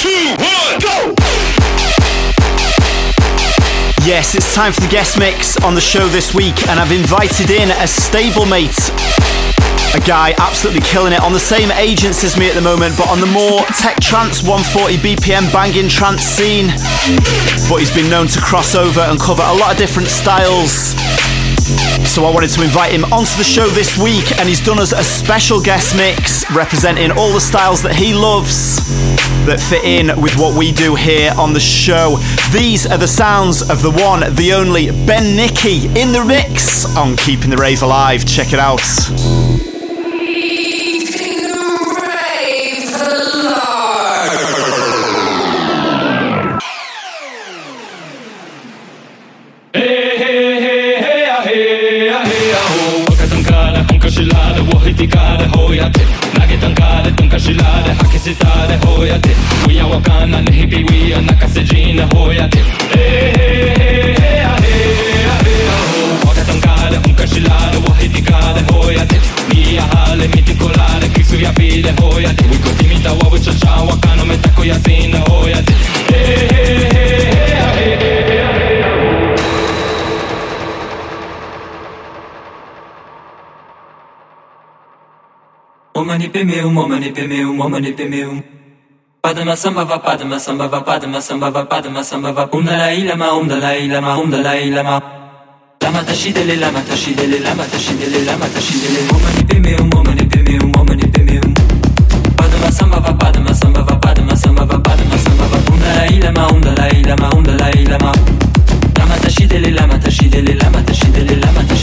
two, one, go! Yes, it's time for the guest mix on the show this week, and I've invited in a stablemate. A guy absolutely killing it on the same agents as me at the moment, but on the more tech trance 140 BPM banging trance scene. But he's been known to cross over and cover a lot of different styles. So I wanted to invite him onto the show this week, and he's done us a special guest mix representing all the styles that he loves that fit in with what we do here on the show. These are the sounds of the one, the only Ben Nicky in the mix on Keeping the Rave Alive. Check it out. criticare hoiate Nage tankare tunkashilare hakisitare hoiate Uya wakana ne nihibiwia nakasejine hoiate Wakatankare unkashilare wahitikare hoiate Niya hale mitikolare kisuya pile hoiate Wikotimi tawawichacha wakano metako yasina hoiate Omani pemeum, omani pemeum, omani pemeum. Padma sambhava, padma sambhava, padma sambhava, padma sambhava. Om dalai lama, om dalai lama, om dalai lama. Lama tashidele, lama tashidele, lama tashidele, lama tashidele. Omani pemeum, omani pemeum, omani pemeum. Padma sambhava, padma sambhava, padma sambhava, padma sambhava. Om dalai lama, om dalai lama, om dalai lama. Lama tashidele, lama tashidele, lama tashidele, lama tashidele.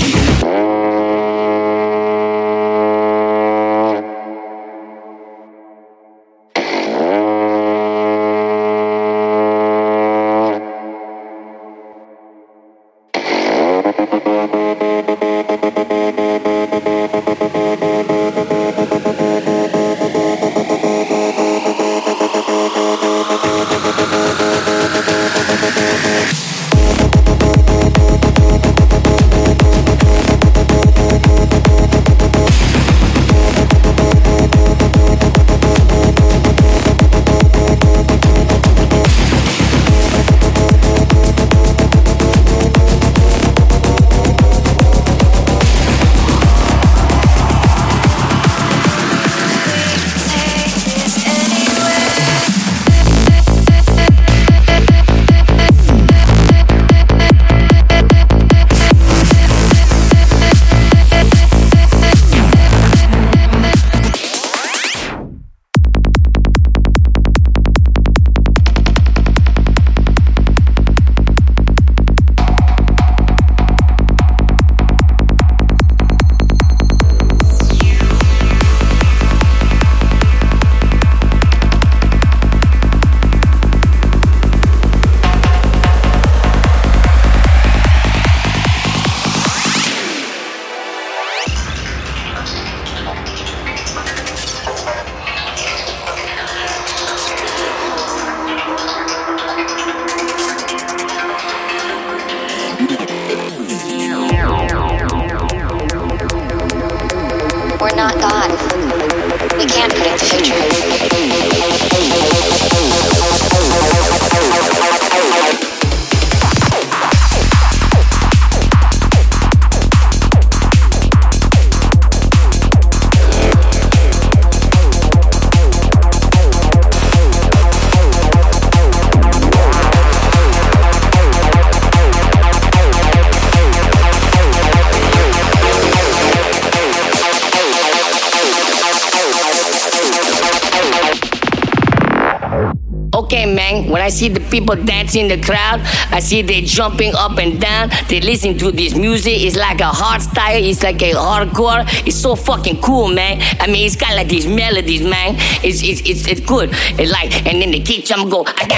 When I see the people dancing in the crowd, I see they jumping up and down. They listen to this music. It's like a hard style. It's like a hardcore. It's so fucking cool, man. I mean, it's got like these melodies, man. It's it's it's, it's good. It's like, and then the kick drum go, and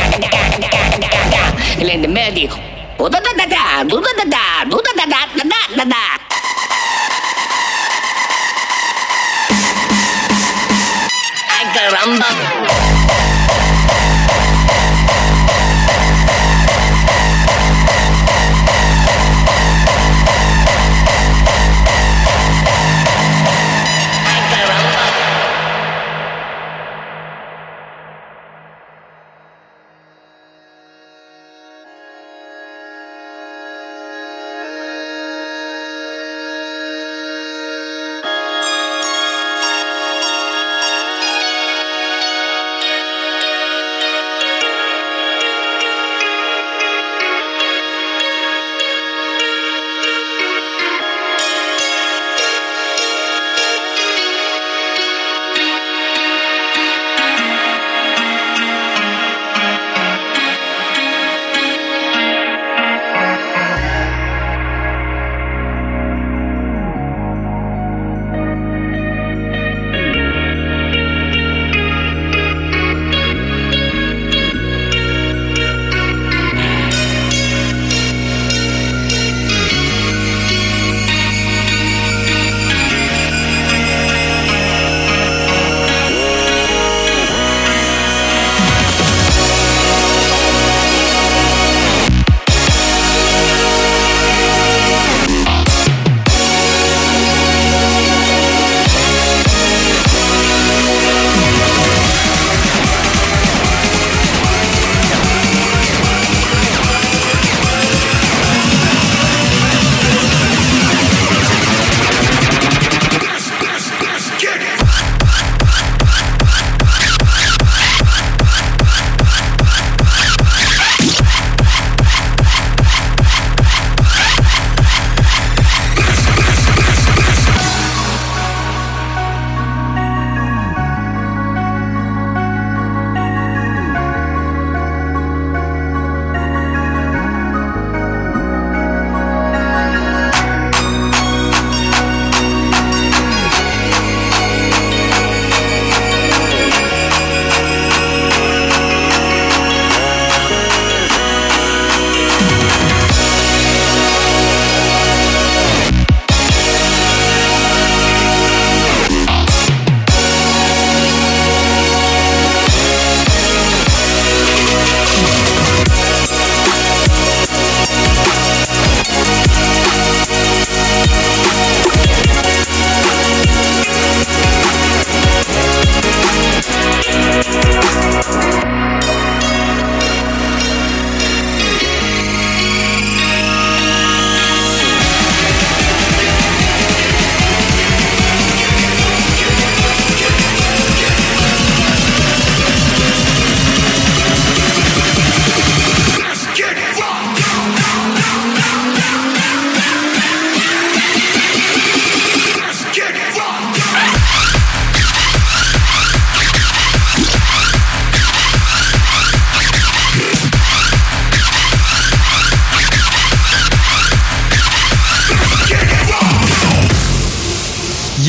then the melody. Caramba.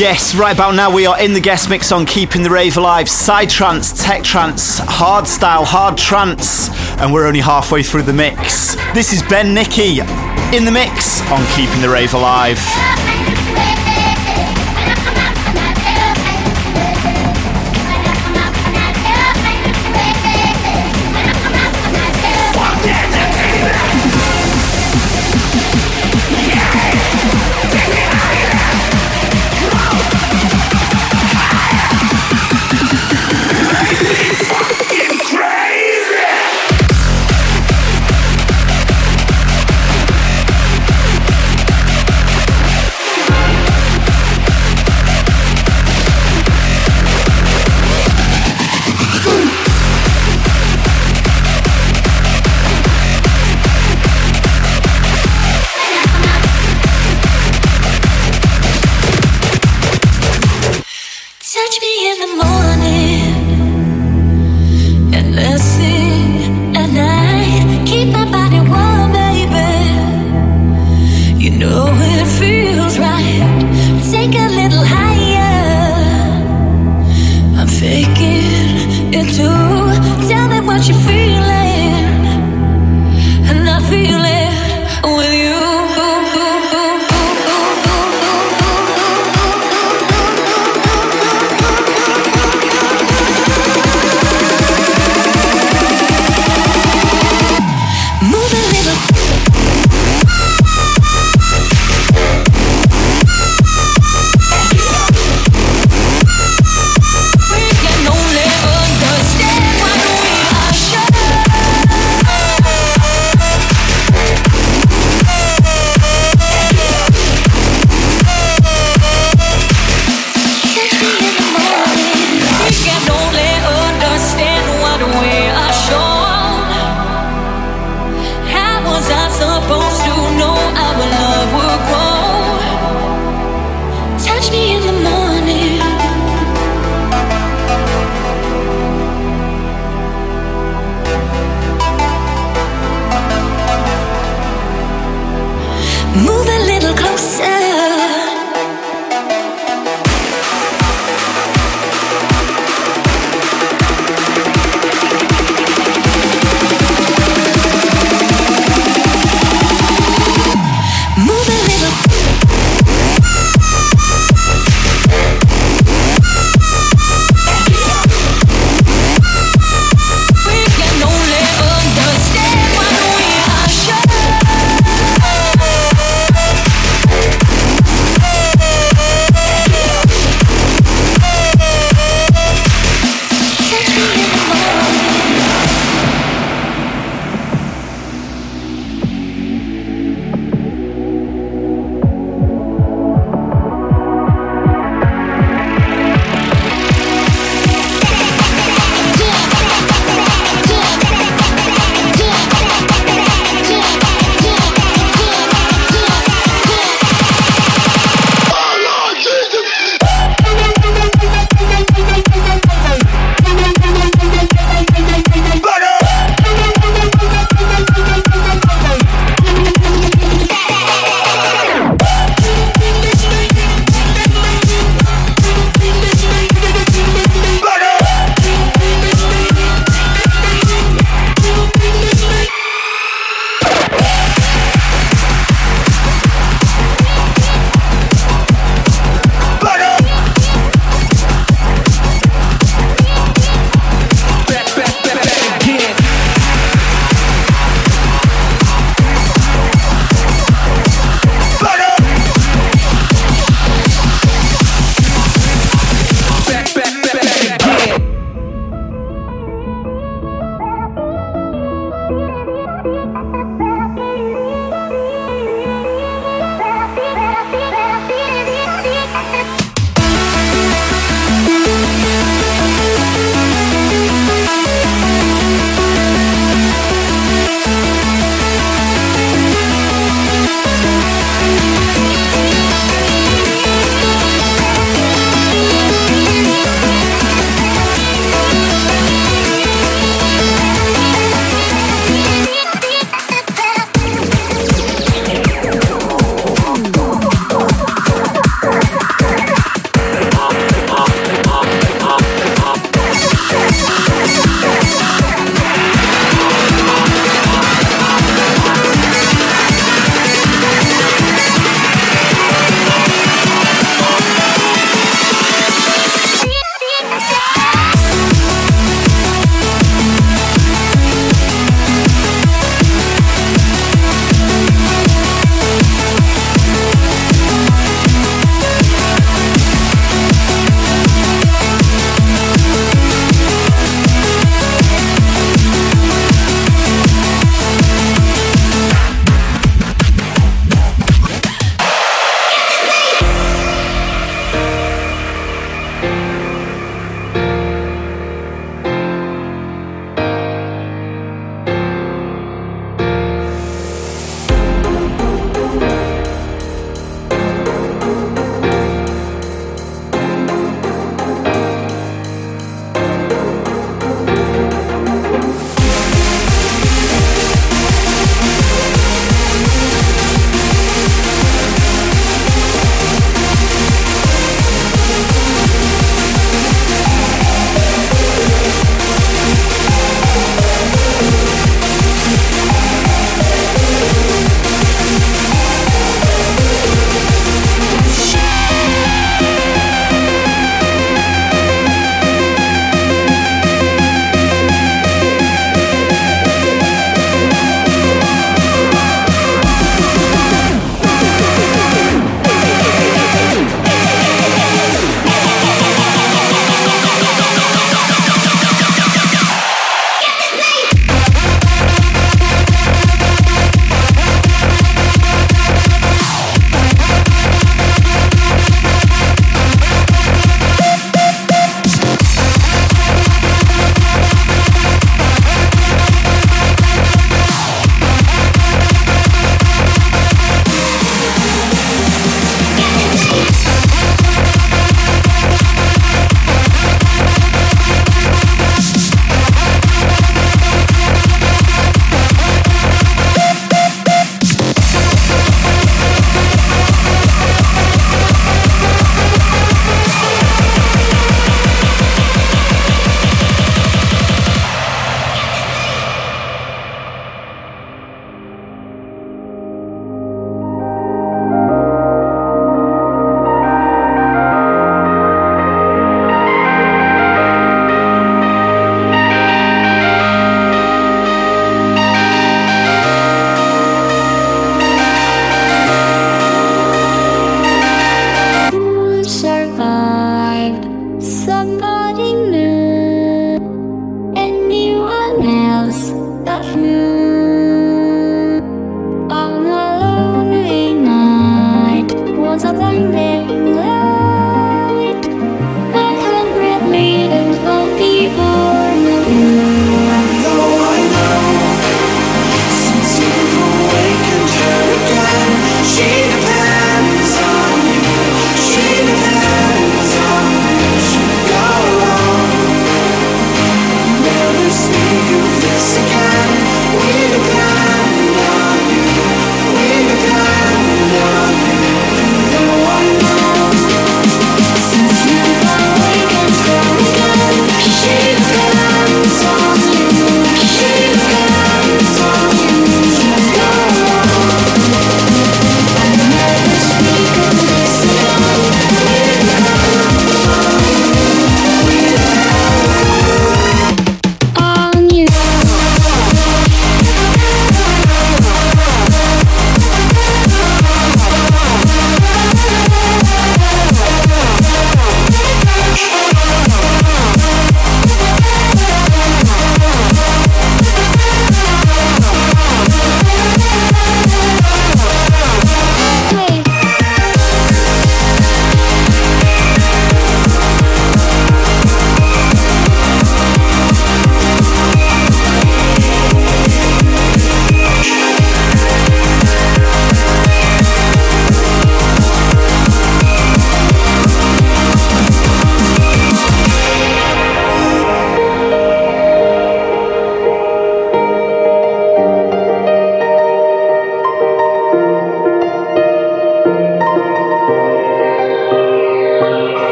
Yes, right about now we are in the guest mix on Keeping the Rave Alive, Psy Trance, Tech Trance, Hard Style, Hard Trance, and we're only halfway through the mix. This is Ben Nicky in the mix on Keeping the Rave Alive.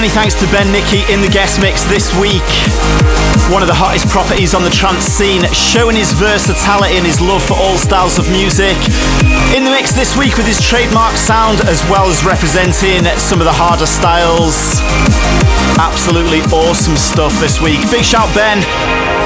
Many thanks to Ben Nicky in the guest mix this week. One of the hottest properties on the trance scene, showing his versatility and his love for all styles of music. In the mix this week with his trademark sound, as well as representing some of the harder styles. Absolutely awesome stuff this week. Big shout, Ben.